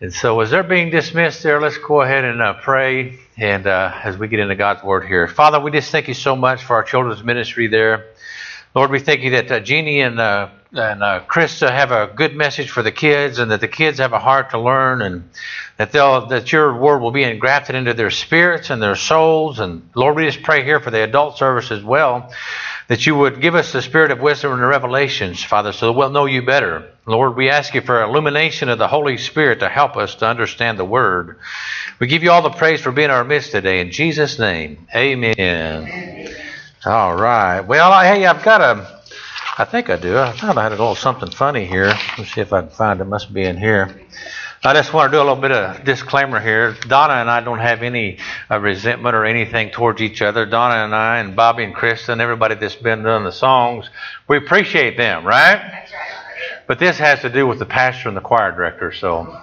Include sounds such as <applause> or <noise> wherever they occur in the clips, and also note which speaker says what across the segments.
Speaker 1: And so, as they're being dismissed there, let's go ahead and uh, pray. And uh, as we get into God's Word here, Father, we just thank you so much for our children's ministry there. Lord, we thank you that uh, Jeannie and uh, and uh, Krista have a good message for the kids, and that the kids have a heart to learn, and that they'll that your word will be engrafted into their spirits and their souls. And Lord, we just pray here for the adult service as well, that you would give us the spirit of wisdom and revelations, Father, so that we'll know you better. Lord, we ask you for illumination of the Holy Spirit to help us to understand the Word. We give you all the praise for being our midst today. In Jesus' name, amen. amen. All right. Well, hey, I've got a, I think I do. I thought I had a little something funny here. Let's see if I can find it. Must be in here. I just want to do a little bit of disclaimer here. Donna and I don't have any uh, resentment or anything towards each other. Donna and I and Bobby and Krista and everybody that's been doing the songs, we appreciate them, right? That's right. But this has to do with the pastor and the choir director, so. <laughs>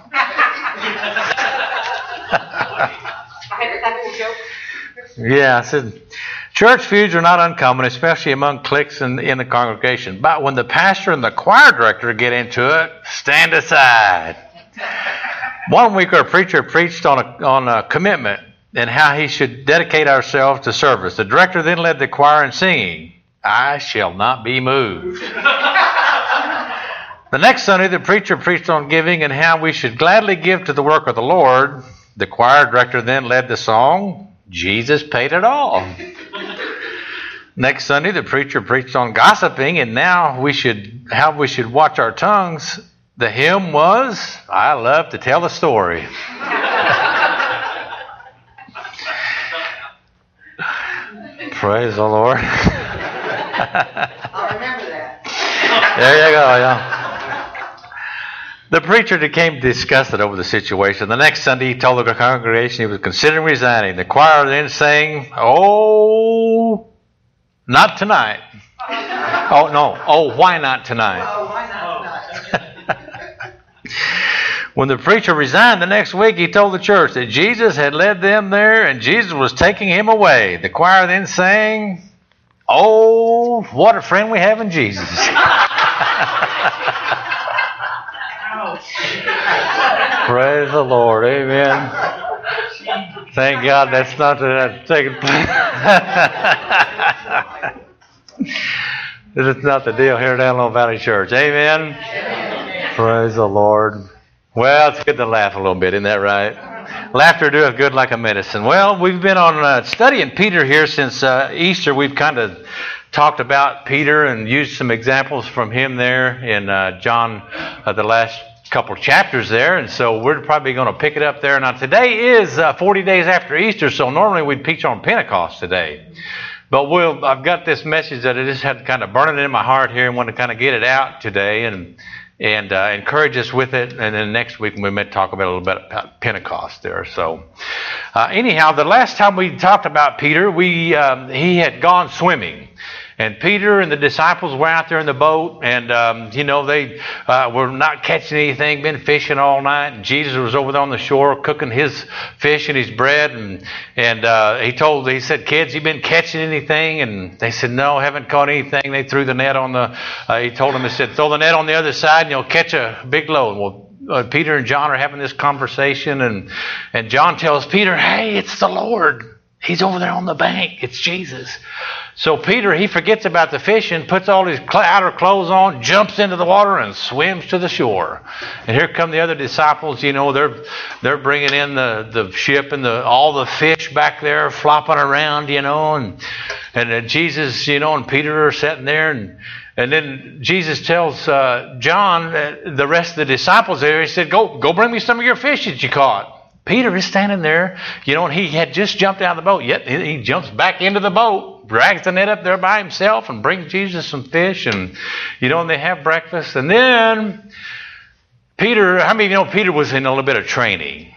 Speaker 1: yeah, I said, church feuds are not uncommon, especially among cliques in, in the congregation. But when the pastor and the choir director get into it, stand aside. <laughs> One week, our preacher preached on a, on a commitment and how he should dedicate ourselves to service. The director then led the choir in singing, I shall not be moved. <laughs> The next Sunday, the preacher preached on giving and how we should gladly give to the work of the Lord. The choir director then led the song, Jesus Paid It All. <laughs> Next Sunday, the preacher preached on gossiping and now we should how we should watch our tongues. The hymn was, I love to tell a story. <laughs> Praise the Lord.
Speaker 2: I'll remember that.
Speaker 1: There you go, yeah. The preacher became disgusted over the situation. The next Sunday, he told the congregation he was considering resigning. The choir then sang, Oh, not tonight. <laughs> Oh, no. Oh, why not tonight?
Speaker 2: Oh, why not tonight? <laughs>
Speaker 1: when the preacher resigned the next week, he told the church that Jesus had led them there and Jesus was taking him away. The choir then sang, Oh, what a friend we have in Jesus. <laughs> <laughs> Praise the Lord. Amen. Thank God that's not that taking place. <laughs> this is not the deal here at Antelope Valley Church. Amen. Amen. Praise the Lord. Well, it's good to laugh a little bit, isn't that right? Laughter doeth good like a medicine. Well, we've been on uh, studying Peter here since uh, Easter. We've kind of talked about Peter and used some examples from him there in uh, John, uh, the last couple chapters there, and so we're probably going to pick it up there. Now, today is uh, 40 days after Easter, so normally we'd preach on Pentecost today. But we'll, I've got this message that I just had kind of burning in my heart here and want to kind of get it out today and and uh, encourage us with it. And then next week we may talk about a little bit about Pentecost there. So, uh, anyhow, the last time we talked about Peter, we um, he had gone swimming. And Peter and the disciples were out there in the boat, and um, you know they uh, were not catching anything, been fishing all night. Jesus was over there on the shore cooking his fish and his bread, and and uh, he told he said, "Kids, you been catching anything?" And they said, "No, haven't caught anything." They threw the net on the. Uh, he told them, he said, "Throw the net on the other side, and you'll catch a big load." Well, uh, Peter and John are having this conversation, and and John tells Peter, "Hey, it's the Lord. He's over there on the bank. It's Jesus." So Peter, he forgets about the fishing, puts all his outer clothes on, jumps into the water, and swims to the shore. And here come the other disciples. You know, they're they're bringing in the, the ship and the all the fish back there flopping around. You know, and and Jesus, you know, and Peter are sitting there, and and then Jesus tells uh, John, uh, the rest of the disciples there, he said, "Go go bring me some of your fish that you caught." Peter is standing there, you know, and he had just jumped out of the boat. Yet he jumps back into the boat, drags the net up there by himself, and brings Jesus some fish, and you know, and they have breakfast. And then Peter, how many of you know Peter was in a little bit of training?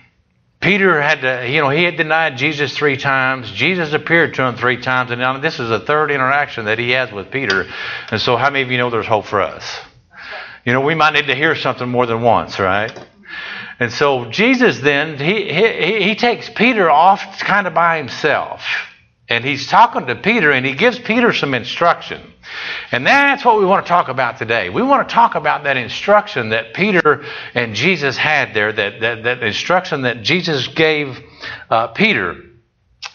Speaker 1: Peter had to, you know, he had denied Jesus three times. Jesus appeared to him three times, and now this is the third interaction that he has with Peter. And so, how many of you know there's hope for us? You know, we might need to hear something more than once, right? And so Jesus then he, he he takes Peter off kind of by himself. And he's talking to Peter and he gives Peter some instruction. And that's what we want to talk about today. We want to talk about that instruction that Peter and Jesus had there, that, that, that instruction that Jesus gave uh, Peter.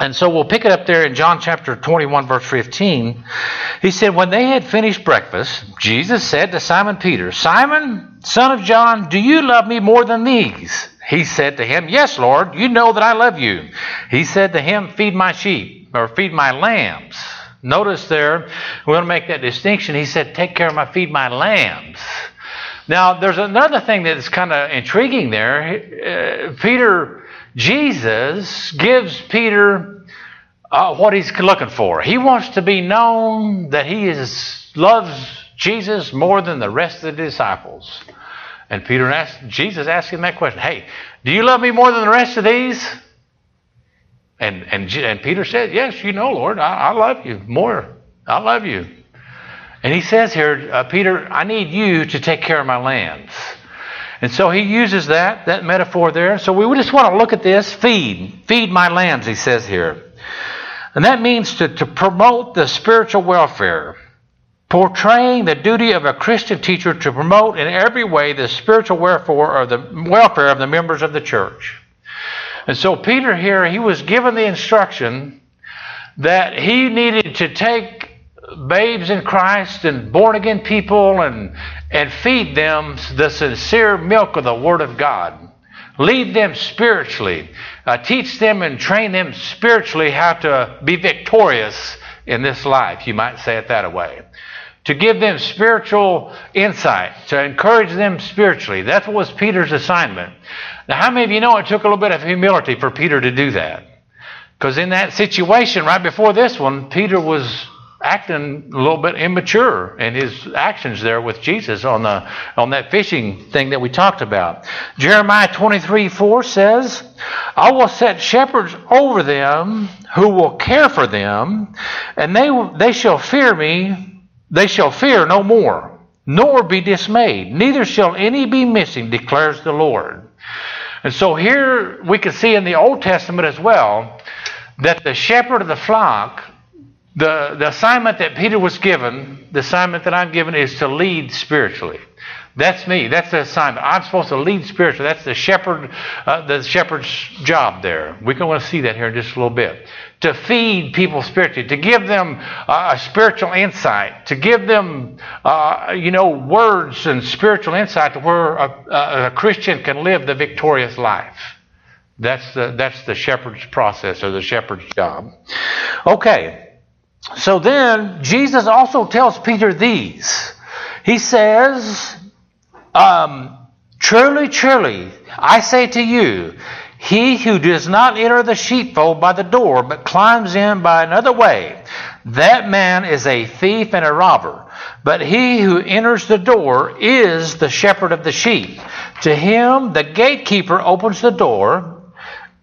Speaker 1: And so we'll pick it up there in John chapter 21, verse 15. He said, When they had finished breakfast, Jesus said to Simon Peter, Simon, son of John, do you love me more than these? He said to him, Yes, Lord, you know that I love you. He said to him, Feed my sheep, or feed my lambs. Notice there, we want to make that distinction. He said, Take care of my, feed my lambs. Now, there's another thing that's kind of intriguing there. Uh, Peter, Jesus gives Peter uh, what he's looking for. He wants to be known that he is loves Jesus more than the rest of the disciples. And Peter asked, Jesus asked him that question. Hey, do you love me more than the rest of these? And, and, and Peter said, Yes, you know, Lord, I, I love you more. I love you. And he says here, uh, Peter, I need you to take care of my lambs. And so he uses that, that metaphor there. So we just want to look at this. Feed. Feed my lambs, he says here. And that means to, to promote the spiritual welfare, portraying the duty of a Christian teacher to promote in every way the spiritual welfare of the welfare of the members of the church. And so Peter here, he was given the instruction that he needed to take babes in Christ and born again people and, and feed them the sincere milk of the Word of God. Lead them spiritually. Uh, teach them and train them spiritually how to be victorious in this life. You might say it that way. To give them spiritual insight, to encourage them spiritually. That was Peter's assignment. Now, how many of you know it took a little bit of humility for Peter to do that? Because in that situation right before this one, Peter was acting a little bit immature in his actions there with Jesus on the on that fishing thing that we talked about. Jeremiah 23, 4 says, I will set shepherds over them who will care for them, and they they shall fear me, they shall fear no more, nor be dismayed, neither shall any be missing, declares the Lord. And so here we can see in the Old Testament as well that the shepherd of the flock the, the assignment that Peter was given, the assignment that I'm given, is to lead spiritually. That's me. That's the assignment. I'm supposed to lead spiritually. That's the shepherd, uh, the shepherd's job there. We're going to see that here in just a little bit. To feed people spiritually, to give them uh, a spiritual insight, to give them, uh, you know, words and spiritual insight to where a, a Christian can live the victorious life. That's the, that's the shepherd's process or the shepherd's job. Okay. So then, Jesus also tells Peter these. He says, um, Truly, truly, I say to you, he who does not enter the sheepfold by the door, but climbs in by another way, that man is a thief and a robber. But he who enters the door is the shepherd of the sheep. To him the gatekeeper opens the door,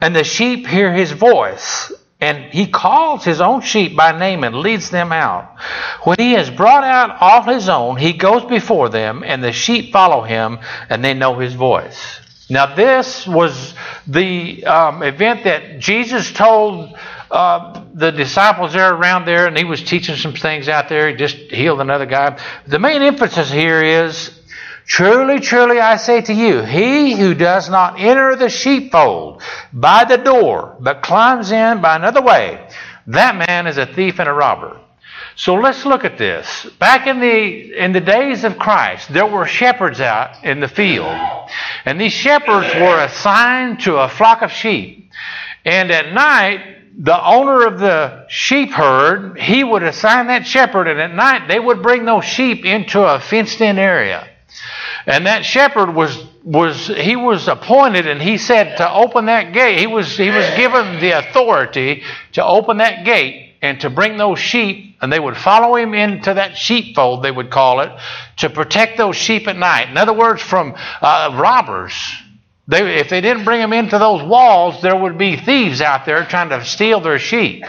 Speaker 1: and the sheep hear his voice and he calls his own sheep by name and leads them out. When he has brought out all his own, he goes before them, and the sheep follow him, and they know his voice. Now, this was the um, event that Jesus told uh, the disciples there around there, and he was teaching some things out there. He just healed another guy. The main emphasis here is Truly, truly, I say to you, he who does not enter the sheepfold by the door, but climbs in by another way, that man is a thief and a robber. So let's look at this. Back in the in the days of Christ, there were shepherds out in the field. And these shepherds were assigned to a flock of sheep. And at night, the owner of the sheep herd, he would assign that shepherd, and at night they would bring those sheep into a fenced in area. And that shepherd was was he was appointed and he said to open that gate. He was he was given the authority to open that gate and to bring those sheep and they would follow him into that sheepfold they would call it to protect those sheep at night. In other words from uh, robbers They, if they didn't bring them into those walls, there would be thieves out there trying to steal their sheep.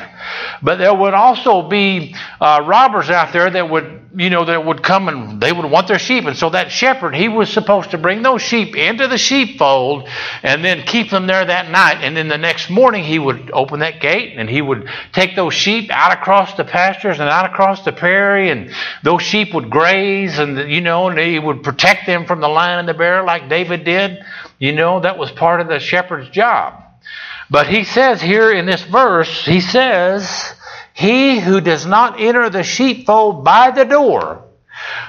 Speaker 1: But there would also be uh, robbers out there that would, you know, that would come and they would want their sheep. And so that shepherd, he was supposed to bring those sheep into the sheepfold and then keep them there that night. And then the next morning, he would open that gate and he would take those sheep out across the pastures and out across the prairie. And those sheep would graze and, you know, and he would protect them from the lion and the bear like David did. You know, that was part of the shepherd's job. But he says here in this verse, he says, He who does not enter the sheepfold by the door.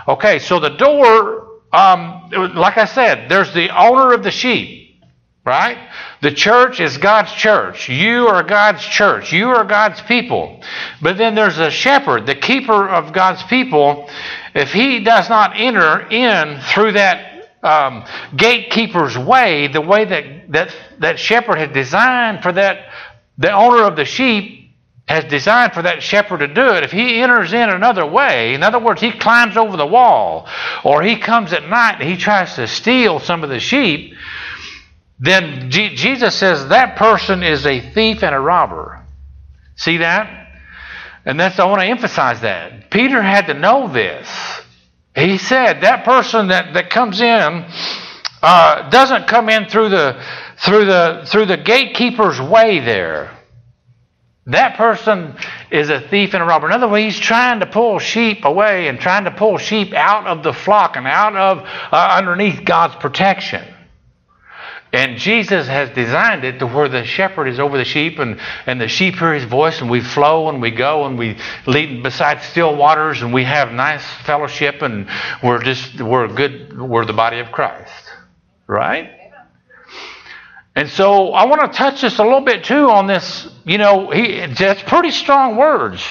Speaker 1: Okay, so the door, um, like I said, there's the owner of the sheep, right? The church is God's church. You are God's church. You are God's people. But then there's a shepherd, the keeper of God's people. If he does not enter in through that um, gatekeeper's way, the way that, that that shepherd has designed for that, the owner of the sheep has designed for that shepherd to do it. If he enters in another way, in other words, he climbs over the wall, or he comes at night and he tries to steal some of the sheep, then G- Jesus says that person is a thief and a robber. See that? And that's I want to emphasize that. Peter had to know this. He said that person that, that comes in uh, doesn't come in through the through the through the gatekeeper's way there. That person is a thief and a robber. In other words, he's trying to pull sheep away and trying to pull sheep out of the flock and out of uh, underneath God's protection. And Jesus has designed it to where the shepherd is over the sheep and, and the sheep hear his voice and we flow and we go and we lead beside still waters and we have nice fellowship and we're just, we're good, we're the body of Christ. Right? And so I want to touch just a little bit too on this, you know, he, that's pretty strong words.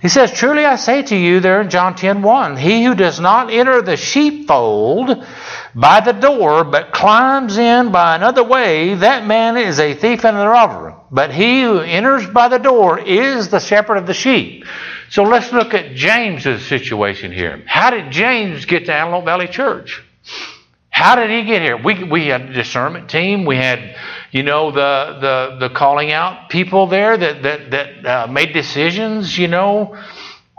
Speaker 1: He says, Truly I say to you, there in John 10 1, he who does not enter the sheepfold by the door, but climbs in by another way, that man is a thief and a robber. But he who enters by the door is the shepherd of the sheep. So let's look at James's situation here. How did James get to Antelope Valley Church? How did he get here? We, we had a discernment team. We had, you know, the, the, the calling out people there that, that, that uh, made decisions, you know,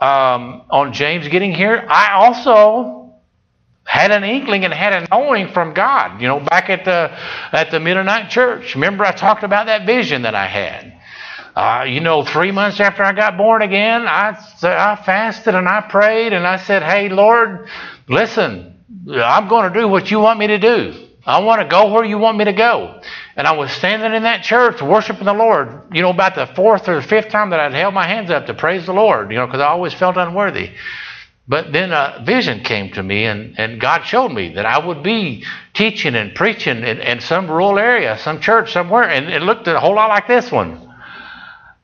Speaker 1: um, on James getting here. I also had an inkling and had a knowing from God, you know, back at the at the Mennonite church. Remember, I talked about that vision that I had. Uh, you know, three months after I got born again, I I fasted and I prayed and I said, "Hey, Lord, listen, I'm going to do what you want me to do. I want to go where you want me to go." And I was standing in that church worshiping the Lord. You know, about the fourth or fifth time that I'd held my hands up to praise the Lord. You know, because I always felt unworthy. But then a vision came to me, and, and God showed me that I would be teaching and preaching in, in some rural area, some church somewhere, and it looked a whole lot like this one.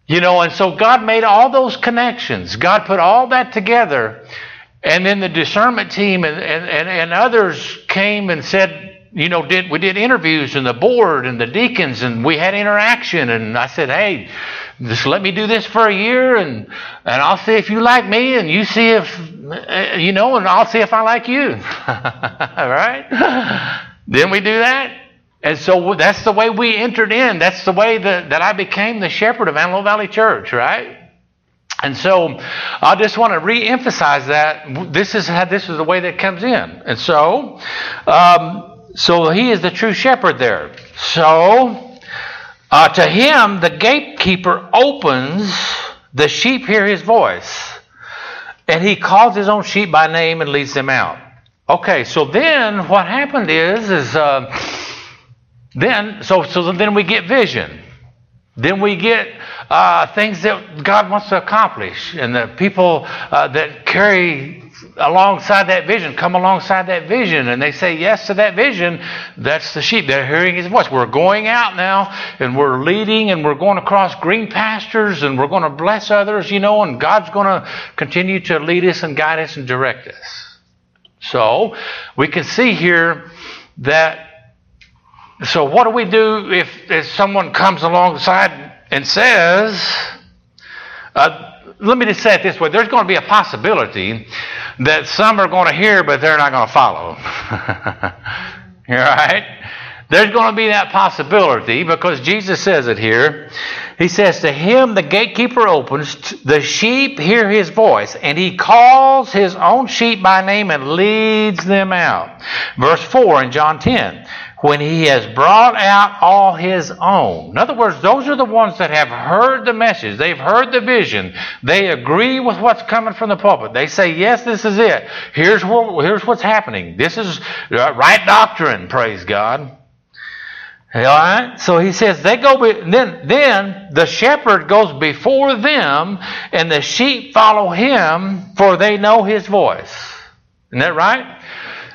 Speaker 1: You know, and so God made all those connections. God put all that together. And then the discernment team and, and, and, others came and said, you know, did we did interviews and the board and the deacons and we had interaction and I said, hey, just let me do this for a year and and I'll see if you like me and you see if you know and I'll see if I like you. All <laughs> right? <laughs> then we do that. And so that's the way we entered in. That's the way that, that I became the shepherd of Antelope Valley Church, right? And so I just want to re-emphasize that this is how this is the way that comes in. And so um, so he is the true shepherd there. So uh, to him, the gatekeeper opens, the sheep hear his voice, and he calls his own sheep by name and leads them out. Okay, so then what happened is, is uh, then so so then we get vision. Then we get uh, things that God wants to accomplish, and the people uh, that carry alongside that vision, come alongside that vision, and they say yes to that vision, that's the sheep. They're hearing his voice. We're going out now, and we're leading, and we're going across green pastures, and we're going to bless others, you know, and God's going to continue to lead us and guide us and direct us. So, we can see here that. So, what do we do if, if someone comes alongside and says, uh, let me just say it this way there's going to be a possibility that some are going to hear, but they're not going to follow. <laughs> You're right? There's going to be that possibility because Jesus says it here. He says, To him the gatekeeper opens, the sheep hear his voice, and he calls his own sheep by name and leads them out. Verse 4 in John 10 when he has brought out all his own. In other words, those are the ones that have heard the message. They've heard the vision. They agree with what's coming from the pulpit. They say, yes, this is it. Here's, what, here's what's happening. This is uh, right doctrine, praise God. All right. So he says they go. Be, then, then the shepherd goes before them, and the sheep follow him, for they know his voice. Isn't that right?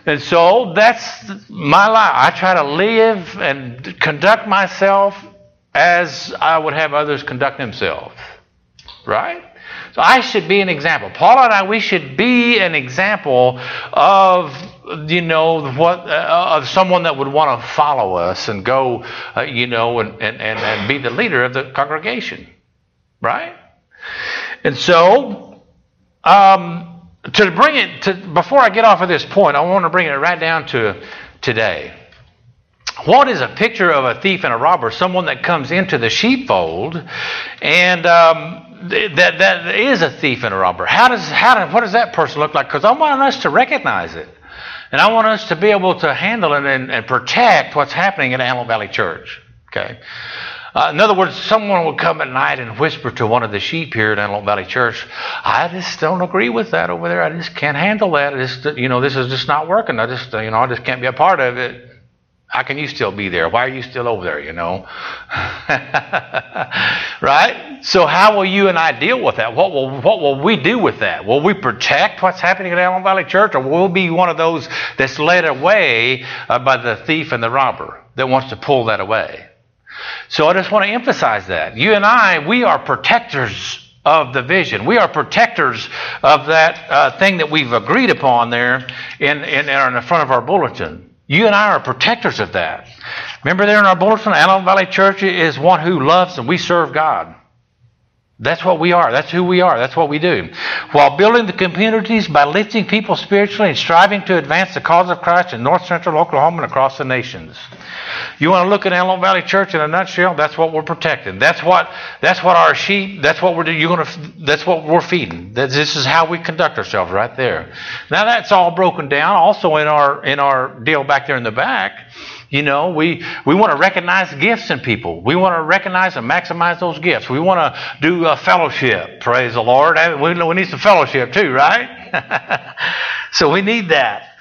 Speaker 1: And so that's my life. I try to live and conduct myself as I would have others conduct themselves. Right? So I should be an example. Paul and I, we should be an example of you know what uh, of someone that would want to follow us and go, uh, you know, and, and and and be the leader of the congregation, right? And so, um, to bring it to before I get off of this point, I want to bring it right down to today. What is a picture of a thief and a robber? Someone that comes into the sheepfold and um, that that is a thief and a robber. How does how does, what does that person look like? Because I want us to recognize it, and I want us to be able to handle it and, and protect what's happening at Antelope Valley Church. Okay. Uh, in other words, someone would come at night and whisper to one of the sheep here at Antelope Valley Church, "I just don't agree with that over there. I just can't handle that. Just, you know, this is just not working. I just, you know, I just can't be a part of it." How can you still be there? Why are you still over there, you know? <laughs> right? So how will you and I deal with that? What will, what will we do with that? Will we protect what's happening at Antelope Valley Church or will we be one of those that's led away uh, by the thief and the robber that wants to pull that away? So I just want to emphasize that. You and I, we are protectors of the vision. We are protectors of that uh, thing that we've agreed upon there in, in, in the front of our bulletin. You and I are protectors of that. Remember there in our bulletin, Antelope Valley Church is one who loves and we serve God. That's what we are. That's who we are. That's what we do. While building the communities by lifting people spiritually and striving to advance the cause of Christ in north central Oklahoma and across the nations. You want to look at Antelope Valley Church in a nutshell? That's what we're protecting. That's what that's what our sheep. That's what we're doing. You're to. That's what we're feeding. This is how we conduct ourselves right there. Now that's all broken down. Also in our in our deal back there in the back. You know, we, we want to recognize gifts in people. We want to recognize and maximize those gifts. We want to do a fellowship. Praise the Lord. We, we need some fellowship too, right? <laughs> so we need that.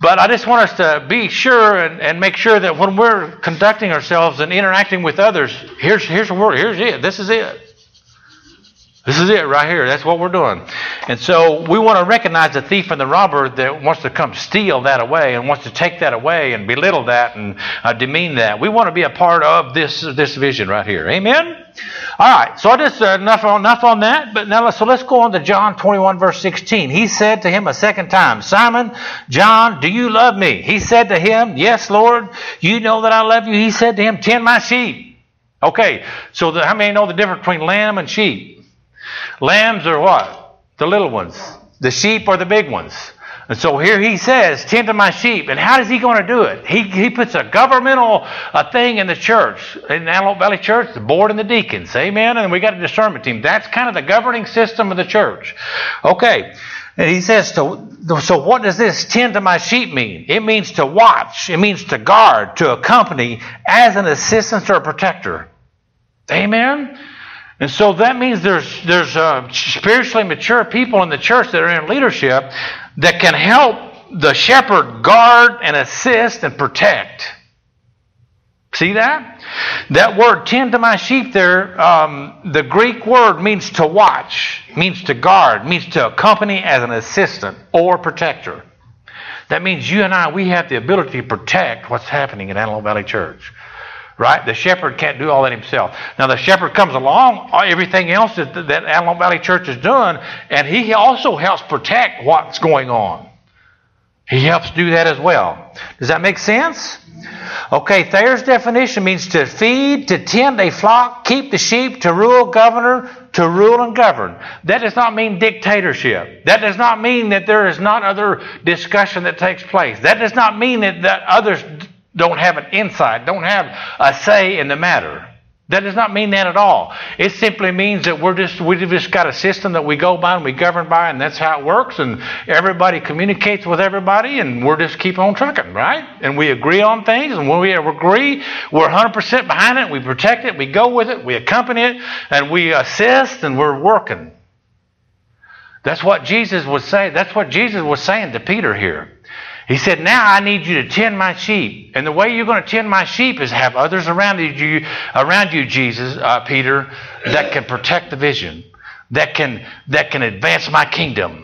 Speaker 1: But I just want us to be sure and, and make sure that when we're conducting ourselves and interacting with others, here's, here's, here's it. This is it. This is it right here. That's what we're doing. And so we want to recognize the thief and the robber that wants to come steal that away and wants to take that away and belittle that and uh, demean that. We want to be a part of this this vision right here. Amen. All right. So I just uh, enough on enough on that. But now let's, so let's go on to John 21 verse 16. He said to him a second time, Simon, John, do you love me? He said to him, Yes, Lord. You know that I love you. He said to him, Tend my sheep. Okay. So the, how many know the difference between lamb and sheep? Lambs are what? The little ones. The sheep are the big ones. And so here he says, tend to my sheep. And how is he going to do it? He, he puts a governmental uh, thing in the church, in Antelope Valley Church, the board and the deacons. Amen? And we got a discernment team. That's kind of the governing system of the church. Okay. And he says, to, so what does this tend to my sheep mean? It means to watch. It means to guard, to accompany as an assistant or a protector. Amen? And so that means there's, there's uh, spiritually mature people in the church that are in leadership that can help the shepherd guard and assist and protect. See that? That word, tend to my sheep there, um, the Greek word means to watch, means to guard, means to accompany as an assistant or protector. That means you and I, we have the ability to protect what's happening at Antelope Valley Church. Right? The shepherd can't do all that himself. Now, the shepherd comes along, uh, everything else that, that Antelope Valley Church is doing, and he also helps protect what's going on. He helps do that as well. Does that make sense? Okay, Thayer's definition means to feed, to tend a flock, keep the sheep, to rule, governor, to rule and govern. That does not mean dictatorship. That does not mean that there is not other discussion that takes place. That does not mean that, that others don't have an insight, don't have a say in the matter. That does not mean that at all. It simply means that we're just we've just got a system that we go by and we govern by, and that's how it works. And everybody communicates with everybody, and we're just keep on trucking, right? And we agree on things, and when we agree, we're 100% behind it. We protect it, we go with it, we accompany it, and we assist, and we're working. That's what Jesus was saying. That's what Jesus was saying to Peter here. He said, Now I need you to tend my sheep. And the way you're going to tend my sheep is have others around you, around you Jesus, uh, Peter, that can protect the vision, that can, that can advance my kingdom.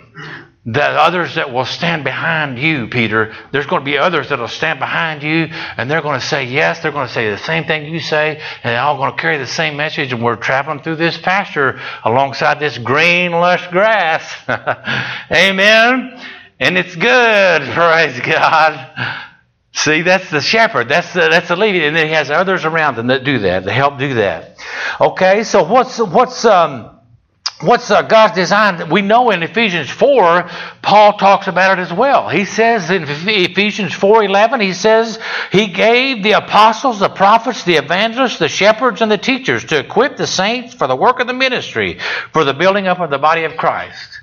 Speaker 1: The others that will stand behind you, Peter, there's going to be others that will stand behind you and they're going to say yes, they're going to say the same thing you say, and they're all going to carry the same message. And we're traveling through this pasture alongside this green, lush grass. <laughs> Amen. And it's good, <laughs> praise God. See, that's the shepherd. That's the, that's the leader, and then he has others around him that do that, to help do that. Okay, so what's what's um, what's uh, God's design? We know in Ephesians four, Paul talks about it as well. He says in Ephesians four eleven, he says he gave the apostles, the prophets, the evangelists, the shepherds, and the teachers to equip the saints for the work of the ministry, for the building up of the body of Christ.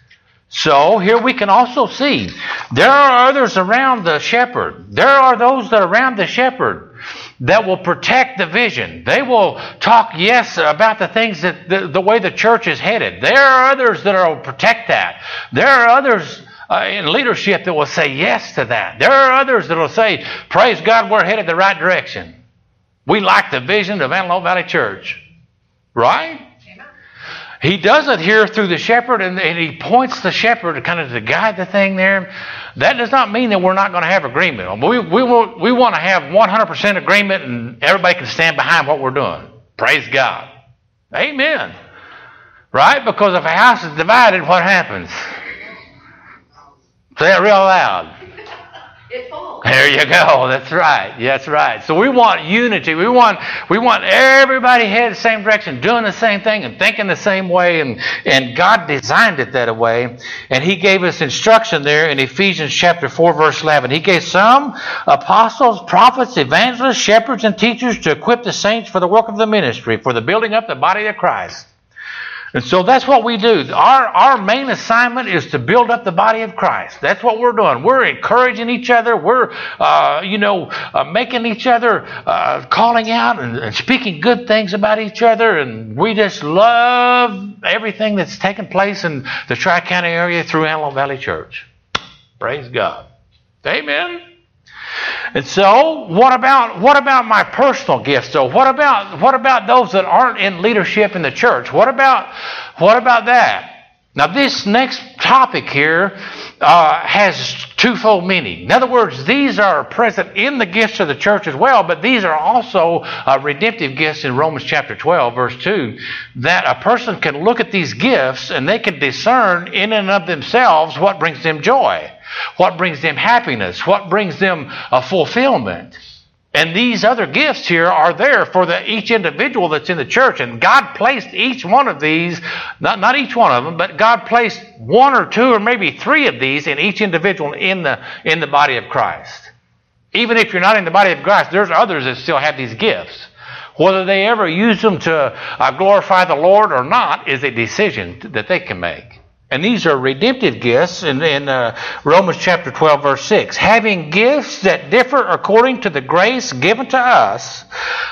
Speaker 1: So here we can also see there are others around the shepherd. There are those that are around the shepherd that will protect the vision. They will talk, yes, about the things that the, the way the church is headed. There are others that will protect that. There are others uh, in leadership that will say yes to that. There are others that will say, praise God, we're headed the right direction. We like the vision of Antelope Valley Church. Right? He does it here through the shepherd, and, and he points the shepherd to kind of to guide the thing there. That does not mean that we're not going to have agreement. We, we, we want to have 100% agreement, and everybody can stand behind what we're doing. Praise God. Amen. Right? Because if a house is divided, what happens? Say it real loud. There you go. That's right. That's right. So we want unity. We want we want everybody headed the same direction, doing the same thing, and thinking the same way. And and God designed it that way. And He gave us instruction there in Ephesians chapter four, verse eleven. He gave some apostles, prophets, evangelists, shepherds, and teachers to equip the saints for the work of the ministry, for the building up the body of Christ. And so that's what we do. Our, our main assignment is to build up the body of Christ. That's what we're doing. We're encouraging each other. We're, uh, you know, uh, making each other, uh, calling out and, and, speaking good things about each other. And we just love everything that's taking place in the Tri County area through Antelope Valley Church. Praise God. Amen. And so, what about what about my personal gifts? So, what about what about those that aren't in leadership in the church? What about what about that? Now, this next topic here uh, has twofold meaning. In other words, these are present in the gifts of the church as well, but these are also uh, redemptive gifts in Romans chapter 12, verse 2, that a person can look at these gifts and they can discern in and of themselves what brings them joy. What brings them happiness? What brings them a fulfillment? And these other gifts here are there for the, each individual that's in the church. And God placed each one of these, not, not each one of them, but God placed one or two or maybe three of these in each individual in the, in the body of Christ. Even if you're not in the body of Christ, there's others that still have these gifts. Whether they ever use them to uh, glorify the Lord or not is a decision that they can make. And these are redemptive gifts in, in uh, Romans chapter 12, verse 6. Having gifts that differ according to the grace given to us,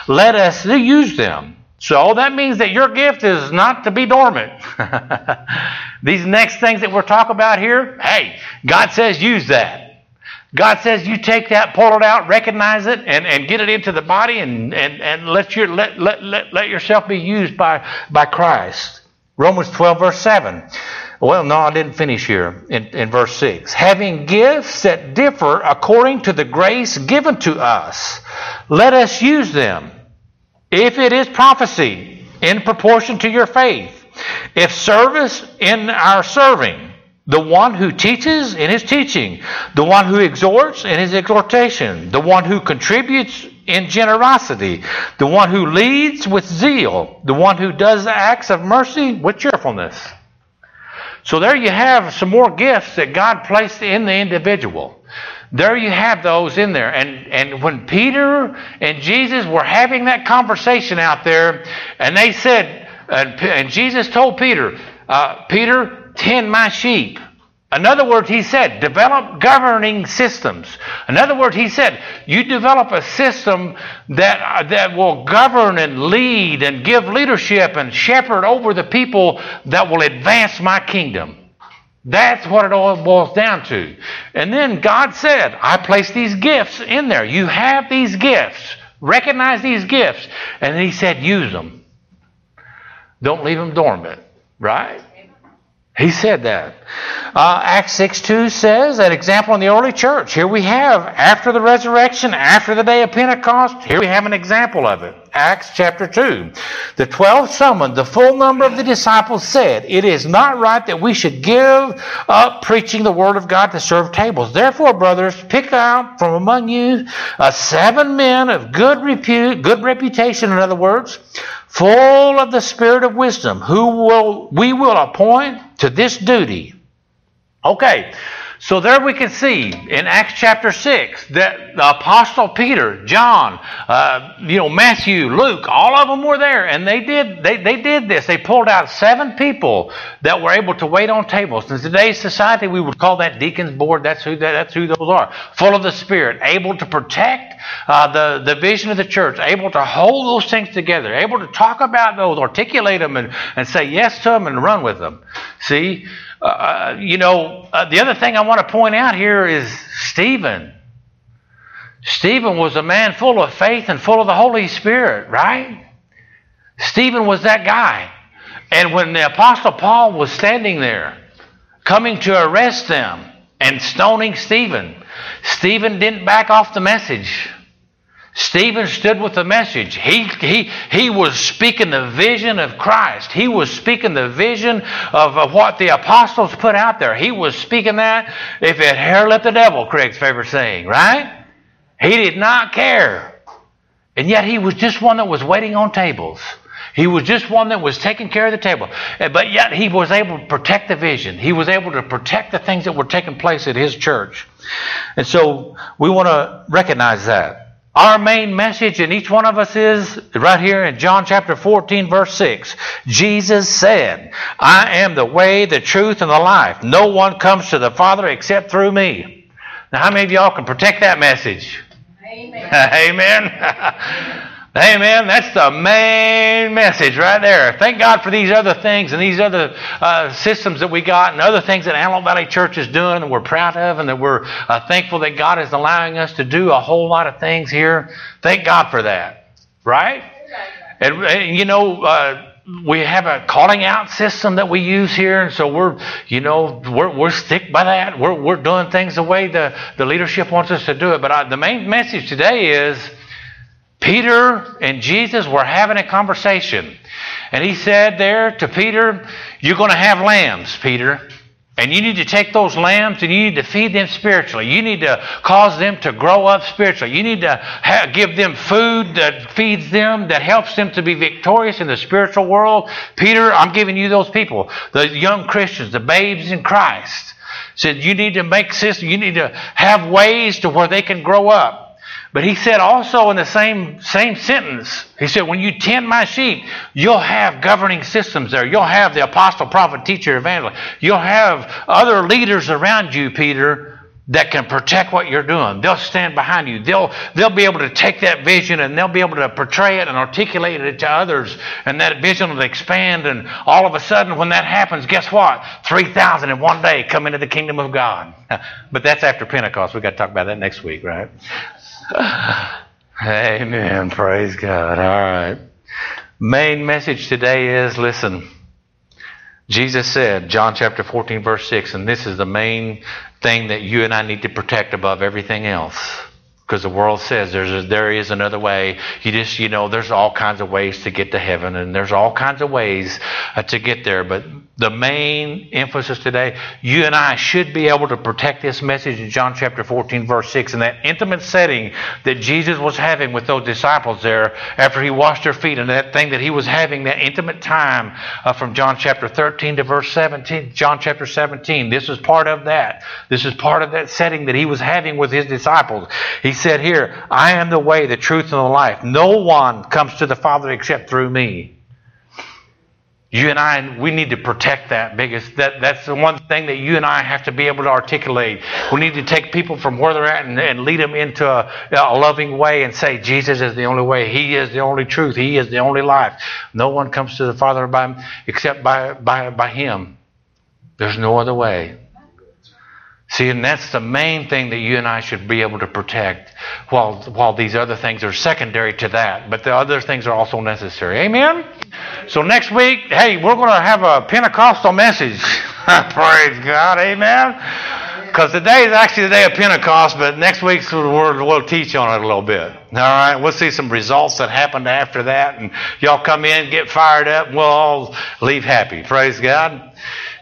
Speaker 1: let us use them. So that means that your gift is not to be dormant. <laughs> These next things that we're talking about here, hey, God says use that. God says you take that, pull it out, recognize it, and, and get it into the body and, and, and let, your, let, let, let, let yourself be used by, by Christ. Romans 12, verse 7. Well, no, I didn't finish here in, in verse 6. Having gifts that differ according to the grace given to us, let us use them. If it is prophecy, in proportion to your faith. If service, in our serving. The one who teaches in his teaching. The one who exhorts in his exhortation. The one who contributes in generosity. The one who leads with zeal. The one who does acts of mercy with cheerfulness. So there you have some more gifts that God placed in the individual. there you have those in there. And, and when Peter and Jesus were having that conversation out there, and they said, and, and Jesus told Peter, uh, Peter, tend my sheep. In other words, he said, develop governing systems. In other words, he said, you develop a system that, uh, that will govern and lead and give leadership and shepherd over the people that will advance my kingdom. That's what it all boils down to. And then God said, I place these gifts in there. You have these gifts. Recognize these gifts. And he said, use them. Don't leave them dormant. Right? He said that. Uh, Acts 6 2 says, an example in the early church. Here we have, after the resurrection, after the day of Pentecost, here we have an example of it. Acts chapter 2. The twelve summoned, the full number of the disciples said, It is not right that we should give up preaching the word of God to serve tables. Therefore, brothers, pick out from among you uh, seven men of good repute, good reputation, in other words, full of the spirit of wisdom, who will we will appoint to this duty. Okay, so there we can see in Acts chapter 6 that the Apostle Peter, John, uh, you know, Matthew, Luke, all of them were there. And they did, they, they did this. They pulled out seven people that were able to wait on tables. In today's society, we would call that deacon's board. That's who, that, that's who those are. Full of the Spirit, able to protect uh, the, the vision of the church, able to hold those things together, able to talk about those, articulate them, and, and say yes to them and run with them. See? Uh, uh, you know, uh, the other thing I want to point out here is Stephen. Stephen was a man full of faith and full of the Holy Spirit, right? Stephen was that guy. And when the Apostle Paul was standing there, coming to arrest them and stoning Stephen, Stephen didn't back off the message. Stephen stood with the message. He, he, he was speaking the vision of Christ. He was speaking the vision of, of what the apostles put out there. He was speaking that if it hair left the devil, Craig's favorite saying, right? He did not care. And yet he was just one that was waiting on tables. He was just one that was taking care of the table. But yet he was able to protect the vision. He was able to protect the things that were taking place at his church. And so we want to recognize that. Our main message in each one of us is right here in John chapter 14, verse 6. Jesus said, I am the way, the truth, and the life. No one comes to the Father except through me. Now, how many of y'all can protect that message? Amen. <laughs> Amen. <laughs> Amen. That's the main message right there. Thank God for these other things and these other uh, systems that we got and other things that Antelope Valley Church is doing and we're proud of and that we're uh, thankful that God is allowing us to do a whole lot of things here. Thank God for that. Right? And, and you know, uh, we have a calling out system that we use here, and so we're, you know, we're, we're stick by that. We're, we're doing things the way the, the leadership wants us to do it. But I, the main message today is Peter and Jesus were having a conversation. And he said there to Peter, You're going to have lambs, Peter. And you need to take those lambs and you need to feed them spiritually. You need to cause them to grow up spiritually. You need to ha- give them food that feeds them, that helps them to be victorious in the spiritual world. Peter, I'm giving you those people, the young Christians, the babes in Christ. Said you need to make system, you need to have ways to where they can grow up. But he said also in the same, same sentence, he said, when you tend my sheep, you'll have governing systems there. You'll have the apostle, prophet, teacher, evangelist. You'll have other leaders around you, Peter, that can protect what you're doing. They'll stand behind you. They'll, they'll be able to take that vision and they'll be able to portray it and articulate it to others. And that vision will expand. And all of a sudden, when that happens, guess what? 3,000 in one day come into the kingdom of God. <laughs> But that's after Pentecost. We've got to talk about that next week, right? <sighs> Amen. Praise God. All right. Main message today is listen. Jesus said, John chapter 14, verse 6, and this is the main thing that you and I need to protect above everything else. Because the world says there's a, there is another way. You just you know there's all kinds of ways to get to heaven, and there's all kinds of ways uh, to get there. But the main emphasis today, you and I should be able to protect this message in John chapter 14, verse 6, in that intimate setting that Jesus was having with those disciples there after he washed their feet, and that thing that he was having that intimate time uh, from John chapter 13 to verse 17, John chapter 17. This is part of that. This is part of that setting that he was having with his disciples. He said here, I am the way, the truth, and the life. No one comes to the Father except through me. You and I, we need to protect that because that, that's the one thing that you and I have to be able to articulate. We need to take people from where they're at and, and lead them into a, a loving way and say, Jesus is the only way. He is the only truth. He is the only life. No one comes to the Father by, except by, by, by Him. There's no other way. See, and that's the main thing that you and I should be able to protect while, while these other things are secondary to that. But the other things are also necessary. Amen? So next week, hey, we're going to have a Pentecostal message. <laughs> Praise God. Amen? Because today is actually the day of Pentecost, but next we'll, we'll teach on it a little bit. All right, we'll see some results that happened after that, and y'all come in, get fired up, and we'll all leave happy. Praise God.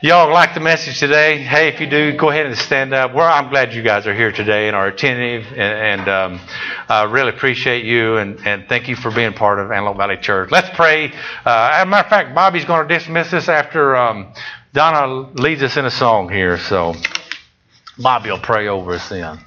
Speaker 1: Y'all like the message today? Hey, if you do, go ahead and stand up. Well, I'm glad you guys are here today and are attentive, and, and um, I really appreciate you and, and thank you for being part of Antelope Valley Church. Let's pray. Uh, as a matter of fact, Bobby's going to dismiss us after um, Donna leads us in a song here. So, Bobby will pray over us then.